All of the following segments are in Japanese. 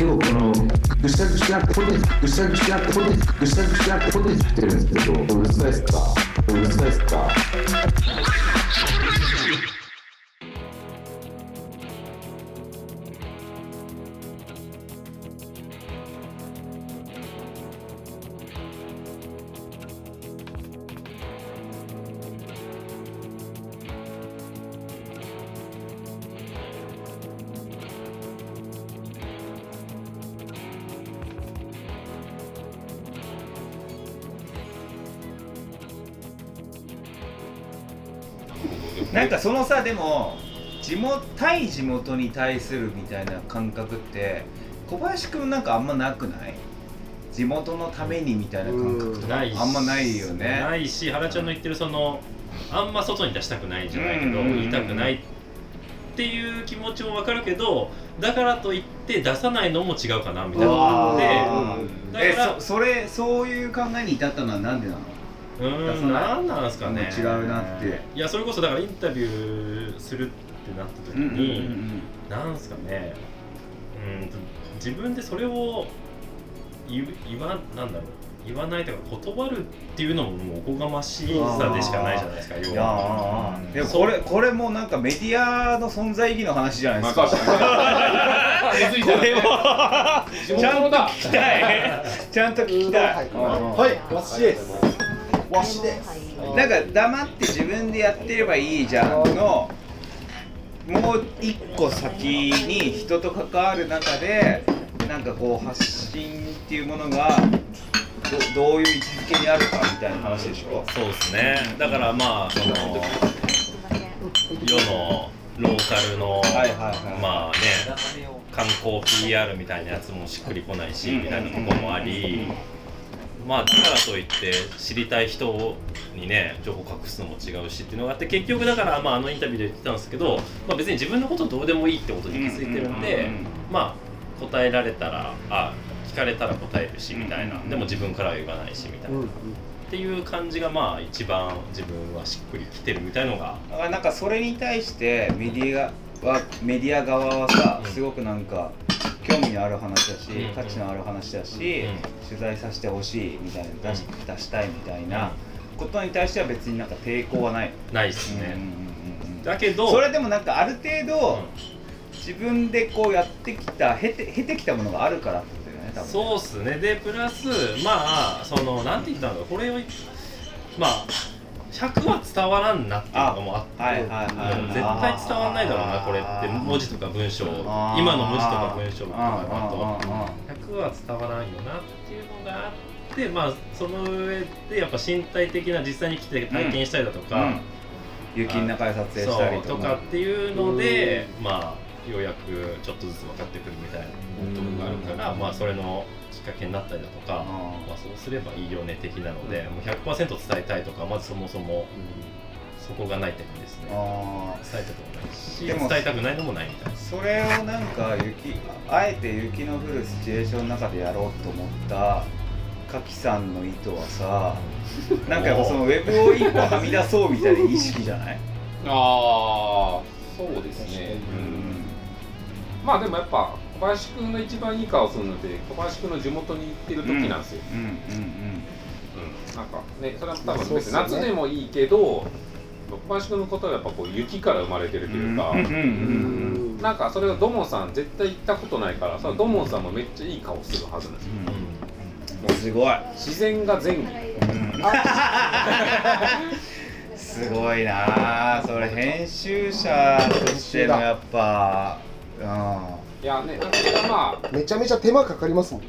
結構このぐしゃぐしゃポテぐしゃぐしゃポテぐしゃぐしゃポテってるんですけどうるさいっすかうるさいっすかなんかそのさでも地元対地元に対するみたいな感覚って小林くんなんかあんまなくない？地元のためにみたいな感覚とかないしあんまないよね。ないし原ちゃんの言ってるそのあんま外に出したくないじゃないけど、言いたくないっていう気持ちもわかるけどだからといって出さないのも違うかなみたいな。のがあってだからそそれそういう考えに至ったのはなんでなの？うーん何なんですかね。違うなっていやそれこそだからインタビューするってなった時うんうんに、なんですかね。うんと自分でそれを言わなんだろう。言わないとか断るっていうのももうおこがましさでしかないじゃないですか要いやは。ーでもこれこれもなんかメディアの存在意義の話じゃないですか、まあ確かに気づいたらね地ちゃんと聞きたい。ちゃんと聞きたい、うんはい、わしです。わしです。なんか黙って自分でやってればいいじゃんのもう一個先に人と関わる中でなんかこう発信っていうものがどどういう位置づけにあるかみたいな話でしょ？そうですねだからまあその世のローカルの、はいはいはいまあね観光 PR みたいなやつもしっくりこないし、みたいなところもあり、まあだからといって知りたい人にね情報隠すのも違うしっていうのがあって結局だから、まあ、あのインタビューで言ってたんですけど、まあ、別に自分のことどうでもいいってことに気づいてるんで、まあ答えられたらあ聞かれたら答えるしみたいな、でも自分からは言わないしみたいな、っていう感じがまあ一番自分はしっくりきてるみたいのが。なんかそれに対してメディアはメディア側はさうん。すごくなんか興味のある話だしうん。価値のある話だしうん。取材させてほしいみたいな出しう出したいみたいなことに対しては別になんか抵抗はない。ないですね、だけどそれでもなんかある程度うん。自分でこうやってきた経て経てきたものがあるからってことだよね多分そうっすね。でプラスまあそのなんて言ったんだろう。これをまあ100は伝わらんなっていうのもあってはいはいはいもう絶対伝わんないだろうなこれって文字とか文章。今の文字とか文章とかだと。あ100は伝わらんよなっていうのがあってまあその上でやっぱ身体的な実際に来て体験したりだとーか、うん。雪の中で撮影したりととかかっていうので、まあようやくちょっとずつ分かってくるみたいなところがあるから、まあそれのかけになったりだとか、まあ、そうすればいいよね的なので、もう100%伝えたいとかまずそもそもそこがないって感じですね。伝えたくもないしでも伝えたくないのもないみたいな。それをなんか雪あえて雪の降るシチュエーションの中でやろうと思った柿さんの意図はさなんかやっぱそのウェブを一個はみ出そうみたいな意識じゃない？ああそうですね。うん。まあでもやっぱ小林くんの一番いい顔するので小林くんの地元に行ってる時なんですよ、うんうんうんなんかねそれは多分別に夏でもいいけど小林くんのことはやっぱこう雪から生まれてるというか、なんかそれが土門さん絶対行ったことないからそれは土門さんもめっちゃいい顔するはずなんですよ。もうすごい、自然が前儀 すごいなあそれ編集者としてのやっぱ。うんいやねそれがまあめちゃめちゃ手間かかりますもんね。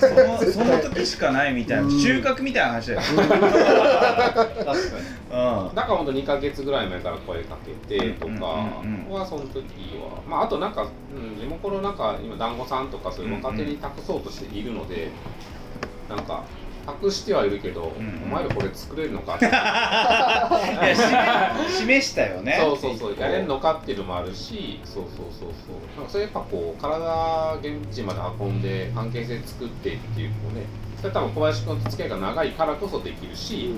そのその時しかないみたいな収穫みたいな話だよ。確かにうん。だからほんと2ヶ月ぐらい前から声かけてとかはその時はまああとなんか、うん、地元のなんか今団子さんとかそういう若手に託そうとしているので、なんか託してはいるけど、うん。うんお前らこれ作れるのか？っ ていや示示 したよね。そうそうそう。やれるのかっていうのもあるしそうそうそうそう。なんかそれやっぱこう体現地まで運んで関係性作ってっていうこうねそれ多分小林君と付き合いが長いからこそできるし、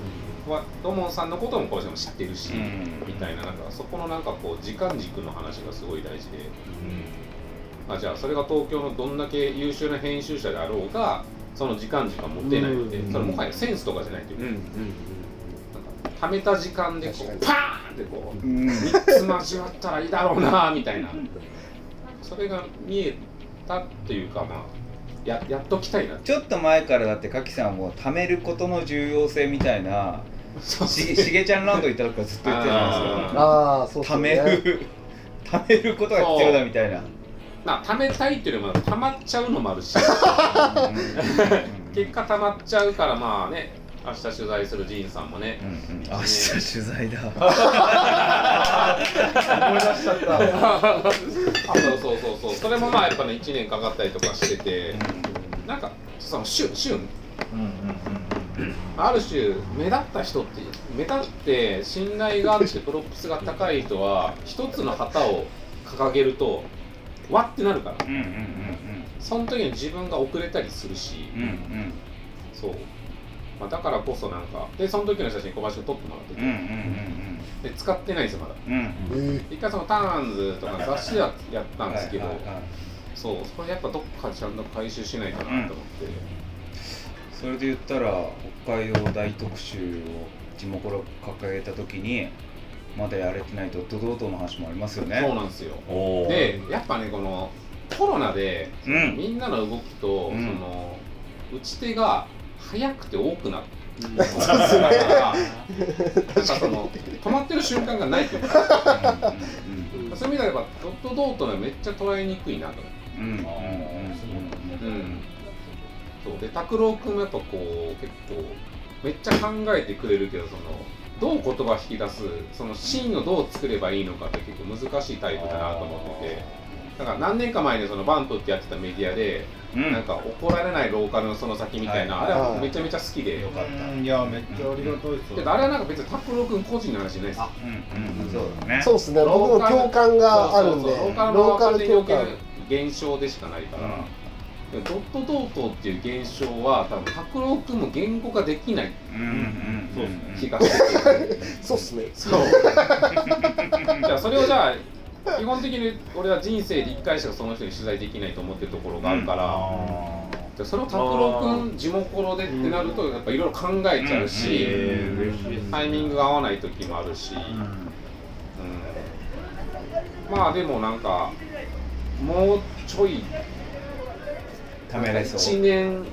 わ土門さんのことも小林さんも知ってるし、うん。みたいななんかそこのなんかこう時間軸の話がすごい大事で、まあ、じゃあそれが東京のどんだけ優秀な編集者であろうがその時間時間持てないので、うん。それもはやセンスとかじゃないというか、うんうんなんか貯めた時間でこうパーンってこううん。3つ交わったらいいだろうな みたいな。それが見えたっていうかまあややっときたいな。ちょっと前からだってかきさんはもう貯めることの重要性みたいなししげちゃんランド行った時からずっと言ってたんですよ。ああそうっす貯めねる 貯めることが必要だみたいなまあ貯めたいっていうよりも溜まっちゃうのもあるし。結果溜まっちゃうからまあね明日取材するジンさんもね。うんうん。明日取材だ。思い出しちゃった。そうそうそうそう。それもまあやっぱね1年かかったりとかしてて。なんかその旬旬ある種目立った人って目立って信頼があってプロップスが高い人は一つの旗を掲げるとわってなるから。うんうんうんその時に自分が遅れたりするし。うんうんそう、まあ、だからこそなんかでその時の写真小林に撮ってもらってて、うんうんうんで使ってないんですよまだ。うんうん。え一回そのターンズとか雑誌ではやったんですけど、はいはいはい。そう。それやっぱどっかちゃんと回収しないとなと思って、それで言ったら北海道大特集を地元から掲げた時にまだやれてないドットドートの話もありますよね。そうなんですよ。でやっぱねこのコロナで、うん。みんなの動きと、うん。その打ち手が速くて多くなってうん。だからなんかその止まってる瞬間がないというか。うんうんそういう意味ではやっぱドットドートのはめっちゃ捉えにくいなと。思ってうんうんうん。うん。そう。で拓郎君もやっぱこう結構めっちゃ考えてくれるけどそのどう言葉引き出すそのシーンをどう作ればいいのかって結構難しいタイプだなと思ってて。だから何年か前にそのバンプってやってたメディアで、うん。なんか怒られないローカルのその先みたいな、はいあれはめちゃめちゃ好きで、よかった。いやめっちゃありがたいですけどあれはなんか別に拓郎君個人の話じゃないですよ。うん。うん。そうだねそうですね。僕も共感があるんでそうそうそう。ローカルの共感。る現象でしかないから、でもドットドートっていう現象は多分拓郎君も言語化できないうんうんうんそうですね気がしてて、そうっすね。そう。じゃあそれをじゃあ基本的に俺は人生で1回しかその人に取材できないと思ってるところがあるから、じゃあそれを拓郎君地元ロでってなるとやっぱいろいろ考えちゃうし、えー嬉しいですタイミングが合わない時もあるし、うん。まあでもなんかもうちょいためれそう。1年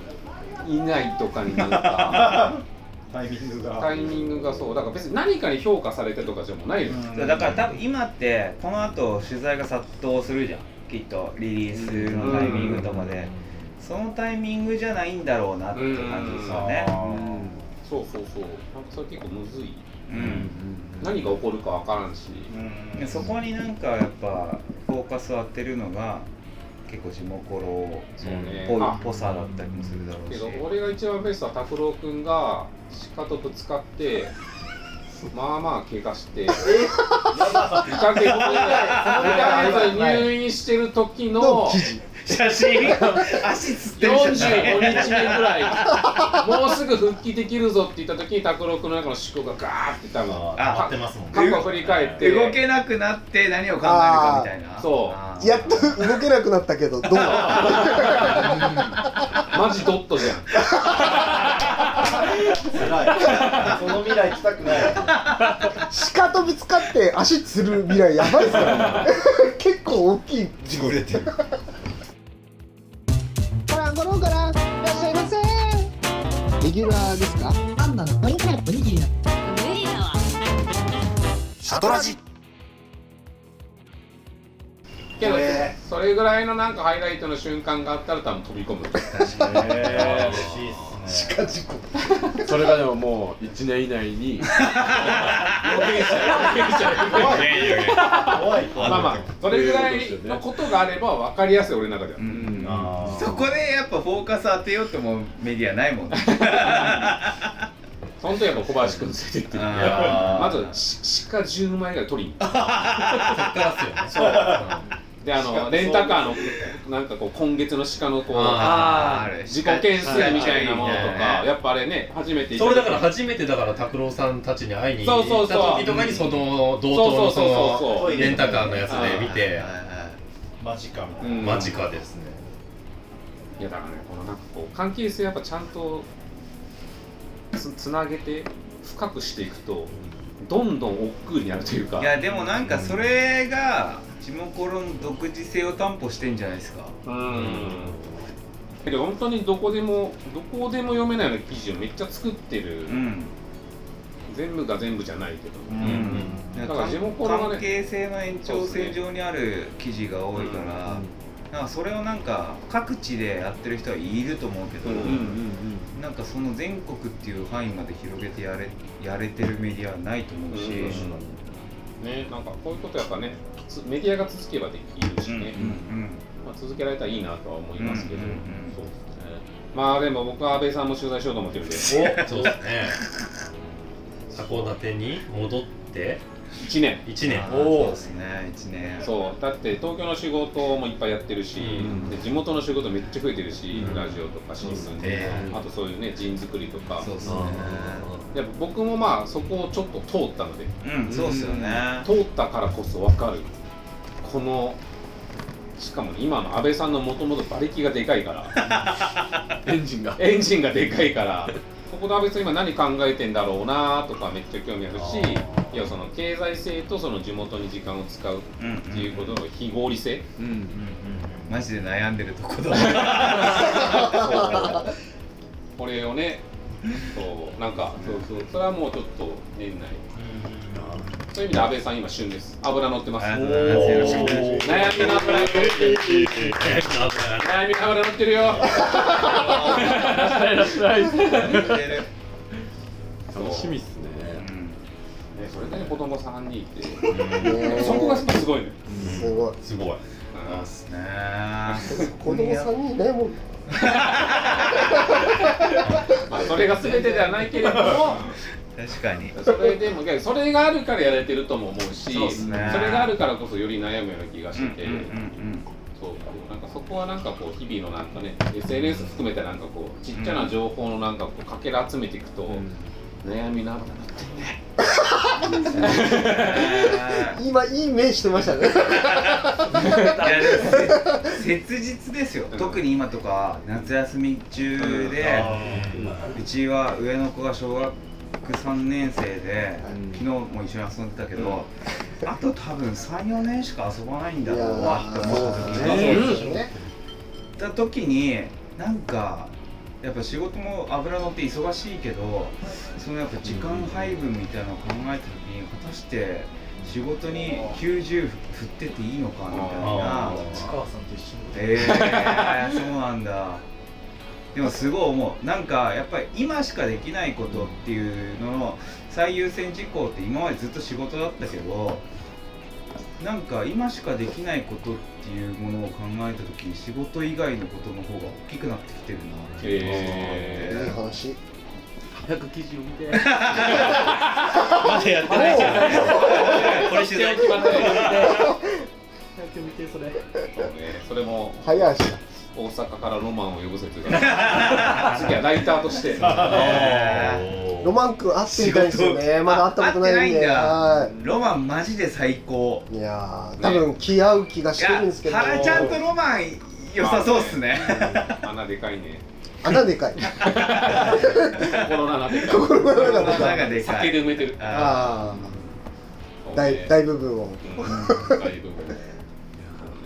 以内とかになんか タイミングが。タイミングがそう。だから別に何かに評価されてとかじゃもうないのよ、そうだから多分今ってこの後取材が殺到するじゃん。きっとリリースのタイミングとかで。そのタイミングじゃないんだろうなっていう感じですよね。そうそうそうなんかそれ結構むずい。うん。何が起こるかわからんし、でそこになんかやっぱフォーカスを当てるのが結構地元ロそうね。ぽいあ。ぽさだったりもするだろうし。けど俺が一番ベストは拓郎君が鹿とぶつかってまあまあ怪我して2ヶ月2ヶ月入院してる時のの記事写真足つってる写真45日目ぐらい。もうすぐ復帰できるぞって言った時に拓郎君の中の思考がガーって多分ってますもんね。過去振り返って。動けなくなって何を考えるかみたいな。そう。やっと動けなくなったけどどう？マジドットじゃん。その未来来たくない。鹿とぶつかって足つる未来やばいっすからね。結構大きい事故。れてるギュラーですか？パンダのおにぎりおにぎり無理だわ。シャトラジそれぐらいのなんかハイライトの瞬間があったら多分飛び込むえー、嬉しいっすね。鹿事故それがでももう1年以内に怖いまあまあそれぐらいのことがあれば分かりやすい俺の中では、うんあーそこでやっぱフォーカス当てようって思うメディアないもんね。その時はもう小林君連れてって。あー。まずし鹿10枚ぐらい取りに行 っからっすよね。たであのレンタカーのなんかこう今月の鹿のこう自己件数みたいなものとかやっぱあれね初めて行それだから初めてだから拓郎さんたちに会いに行そうそうそうった時とかにその同等のそそうそうそうそう。のレンタカーのやつで見て。はいはいはいマジかうん。間近ですね。いやだからねこのなんかこう関係性やっぱちゃんとつつなげて深くしていくとどんどん億劫になるというか。いやでもなんかそれが地元の独自性を担保してんじゃないですか。うん。けど本当にどこでもどこでも読めないような記事をめっちゃ作ってる、うん。全部が全部じゃないけど、うん。だから地元がね関係性の延長線上にある記事が多いから、なんかそれをなんか各地でやってる人はいると思うけど、うんなんかその全国っていう範囲まで広げてやれやれてるメディアはないと思うし、ねなんかこういうことやっぱねつメディアが続けばできるしね、まあ、続けられたらいいなとは思いますけど、うんうんうん。そうですね。まあでも僕は安倍さんも取材しようと思ってるんで。そうですね。函館に戻って1年。1年そうですね。1年。そう。だって東京の仕事もいっぱいやってるし、うん。で地元の仕事めっちゃ増えてるし、うん。ラジオとか新聞で、えあとそういうね人作りとか。そうっすね。やっぱ僕もまあそこをちょっと通ったので。うんそうっすよね。通ったからこそ分かるこのしかもね今の安倍さんのもともと馬力がでかいから。エンジンが。エンジンがでかいから。ここで安倍さん今何考えてんだろうなとかめっちゃ興味あるしいやその経済性とその地元に時間を使うっうんうんていうことの非合理性、うんマジで悩んでるとこだ。これをねそうなんかそうそう。それはもうちょっと年内そういう意味で安倍さん今旬です。油乗ってます。悩みの油乗ってる悩みの油乗ってるよ。楽しみっすね。ねそれでね子供3人いて。ねそこがすごいね。すごい。すごい。そうっすね。子供さんにいないもんな まあそれが全てではないけれども確かに。それでもそれがあるからやれてるとも思うしそうっすね。それがあるからこそより悩むような気がしてて、うんうんうんそうなんかそこはなんかこう日々のなんかね SNS 含めてなんかこうちっちゃな情報のなんかこうかけら集めていくと、悩みながら今いい目してましたね。いやでもせ切実ですよ。特に今とか夏休み中でうちは上の子が小学3年生で昨日も一緒に遊んでたけどあと多分34年しか遊ばないんだろうなって思った時にですよね。った時になんかやっぱ仕事も油乗って忙しいけどそのやっぱ時間配分みたいなのを考えた時に果たして仕事に90振ってていいのかみたいな。市川さんと一緒ええそうなんだでもすごい思う。なんかやっぱり今しかできないことっていうのの最優先事項って今までずっと仕事だったけどなんか今しかできないことっていうものを考えた時に仕事以外のことの方が大きくなってきてるなっていうのがへいい話早く記事を見てまだやってないけどねこれ取材決まってない早く見てそれそうねそれも早足だ大阪からロマンを呼ぶ説が。次はライターとして。ロマン君会ってみたいんですよね。まだ会ったことないんで。会ってないんはだ。ロマンマジで最高。いいやー多分気合う気がしてるんですけど。原ちゃんとロマン良さそうっすね。穴でかいね。穴でかい。心の穴で。かい心の中で。穴がでかい。酒で埋めてる。ああ大大部分を。うん。大部分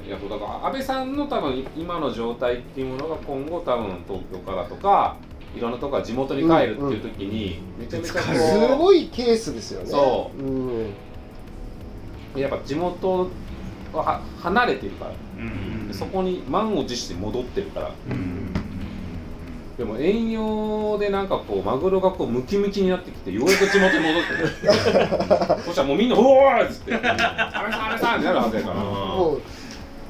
いやそうだから安倍さんの多分今の状態っていうものが今後多分東京からとかいろんなとこから地元に帰るっていう時にめちゃめちゃこうすごいケースですよね。そう。うん。やっぱ地元はは離れてるから、うん。そこに満を持して戻ってるから。うん。でも遠洋でなんかこうマグロがこうムキムキになってきてようやく地元に戻ってくる。そしたらもうみんな「うおーい!」っつって「安倍さん安倍さん!」ってなるはずやから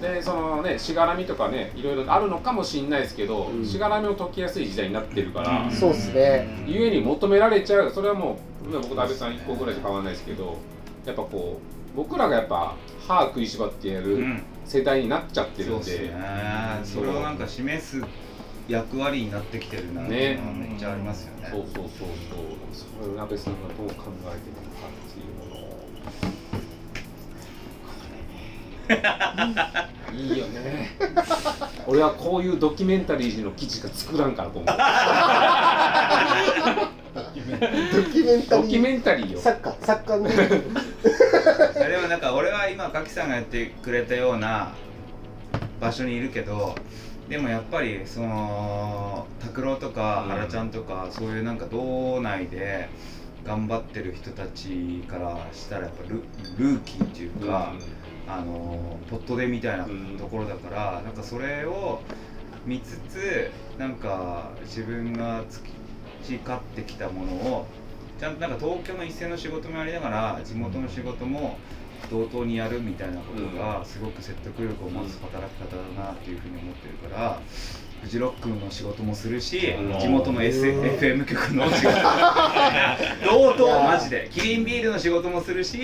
でそのねしがらみとかねいろいろあるのかもしれないですけど、うん。しがらみを解きやすい時代になってるから、そうっすね。ゆえに求められちゃうそれはもう僕と安倍さん1個ぐらいしか変わらないですけどやっぱこう僕らがやっぱ歯食いしばってやるうん。世代になっちゃってるんで、そうっすね。それをなんか示す役割になってきてるなっていうのはめっちゃありますよね。そうそうそうそう。それを安倍さんがどう考えてるのかっていうものいいよね。俺はこういうドキュメンタリーの記事が作らんからと思う。ドキュメンタリー。ドキュメンタリーよ。サッカーサッカーの。それはなんか俺は今柿さんがやってくれたような場所にいるけどでもやっぱりその拓郎とかうん原ちゃんとか、そういうなんか道内で頑張ってる人たちからしたらやっぱルルーキーっていうか、あのポットでみたいなうんところだから、なんかそれを見つつなんか自分が培ってきたものをちゃんとなんか東京の一線の仕事もやりながら地元の仕事も同等にやるみたいなことがすごく説得力を持つ働き方だなっていうふうに思ってるから。フジロックの仕事もするし、うん地元の、S、FM 局の仕事 同等マジで。キリンビールの仕事もするし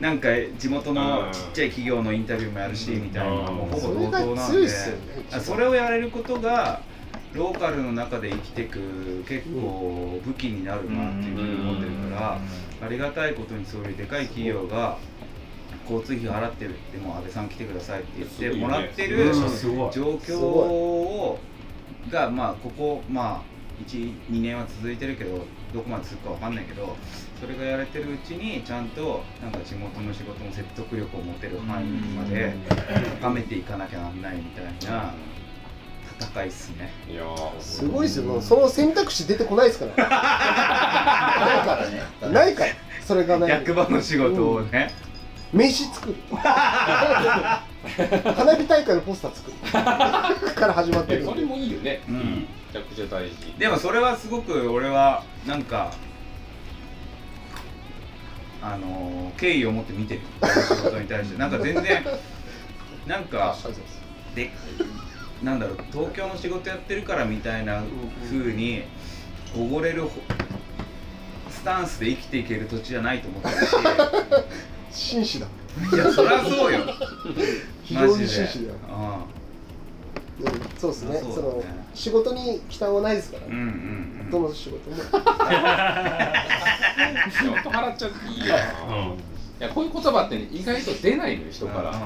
なんか地元のちっちゃい企業のインタビューもやるしみたいなもうほぼ同等なんで。それをやれることがローカルの中で生きていく結構武器になるなっていうふうに思ってるからありがたいことにそういうでかい企業が交通費払ってるってもう安倍さん来てくださいって言ってもらってる状況をがまあここまあ12年は続いてるけどどこまで続くかわかんないけどそれがやれてるうちにちゃんとなんか地元の仕事も説得力を持てる範囲まで高めていかなきゃなんないみたいな戦いっすね。いやーすごいですよ。もうその選択肢出てこないですから。ないから。ねないから。それがない。役場の仕事をね、名刺作る。花火大会のポスター作る。から始まってる。えそれもいいよね。うん。めちゃくちゃ大事。でもそれはすごく俺はなんかあのー敬意を持って見てる。仕事に対して。なんか全然なんかでなんだろう東京の仕事やってるからみたいな風におごれるほスタンスで生きていける土地じゃないと思ってるし。紳士だ。いやそりゃそうよ。非常にマジで。紳士だよ。ううんそうですね。その仕事に負担はないですからんうんうん。どうんの仕事もいや本当払っちゃっていいよ。な、いやこういう言葉ってね意外と出ないのよ人から。うんうんうんうん。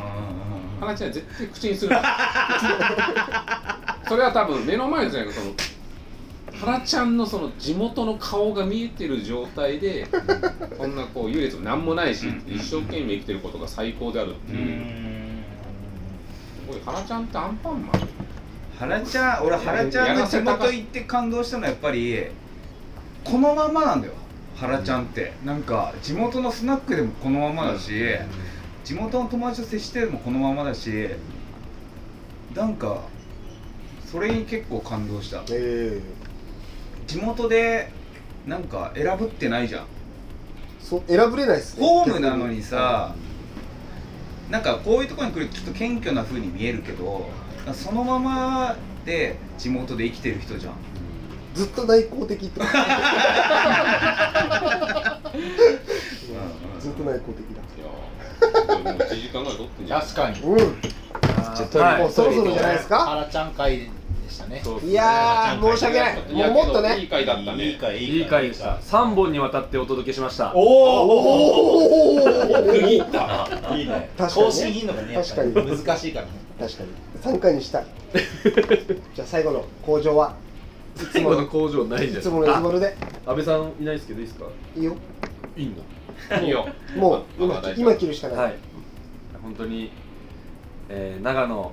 花ちゃんは絶対口にする。な それは多分目の前じゃなくてその原ちゃんのその地元の顔が見えてる状態でこんなこう優劣も何もないし一生懸命生きてることが最高であるっていう。すごい。原ちゃんってアンパンマン原ちゃん俺原ちゃんの地元行って感動したのはやっぱりこのままなんだよ原ちゃんって。なんか地元のスナックでもこのままだし地元の友達と接してもこのままだしなんかそれに結構感動した。ええ。地元でなんか選ぶってないじゃん。そ選ぶれないですね。ホームなのにさなんかこういうところに来るとちょっと謙虚な風に見えるけどそのままで地元で生きてる人じゃん。ずっと内向的ってずっと内向的だ。いやー。もう1時間ぐらい撮ってんじゃん。確かに。うん。はいもう。そろそろじゃないですか？原ちゃん会でしたね。そういやー申し訳ない。もうもっといいね回だったね。いい回いい回でした。3本にわたってお届けしました。おおおおいいね。確かにね。更新頻度がねやっぱり確かに。難しいからね確かに。3回にしたい。じゃあ最後の工場はいつもの工場ないじゃんいつものイズボルで。安倍さんいないですけどいいですか？いいよいいんだいいよもう今今切るしかない、はい。本当に、えー、長野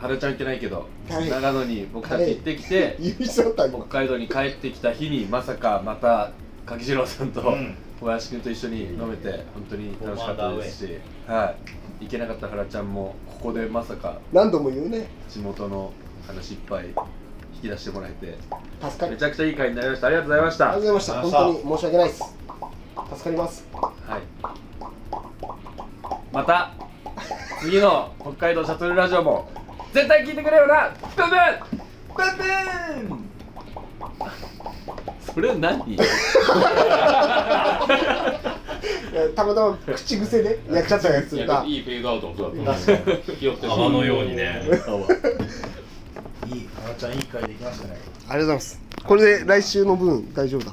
春ちゃん行ってないけど、はい。長野に僕たち行ってきて、北今。海道に帰ってきた日にまさかまた柿次郎さんとうん小林君と一緒に飲めて本当に楽しかったですし、はい、行けなかった原ちゃんもここでまさか何度も言うね。地元の話いっぱい引き出してもらえて助かる。めちゃくちゃいい会になりました。ありがとうございました。ありがとうございました。本当に申し訳ないです。助かります。はい。また次の北海道シャトルラジオも絶対聞いてくれよな。ブンブン！ブンブン。それ何？いやたまたま口癖でやっちゃったやつがいいフェードアウトもそうだった泡のようにね。いい原ちゃんいい回できましたね。ありがとうございます。これで来週の分大丈夫だ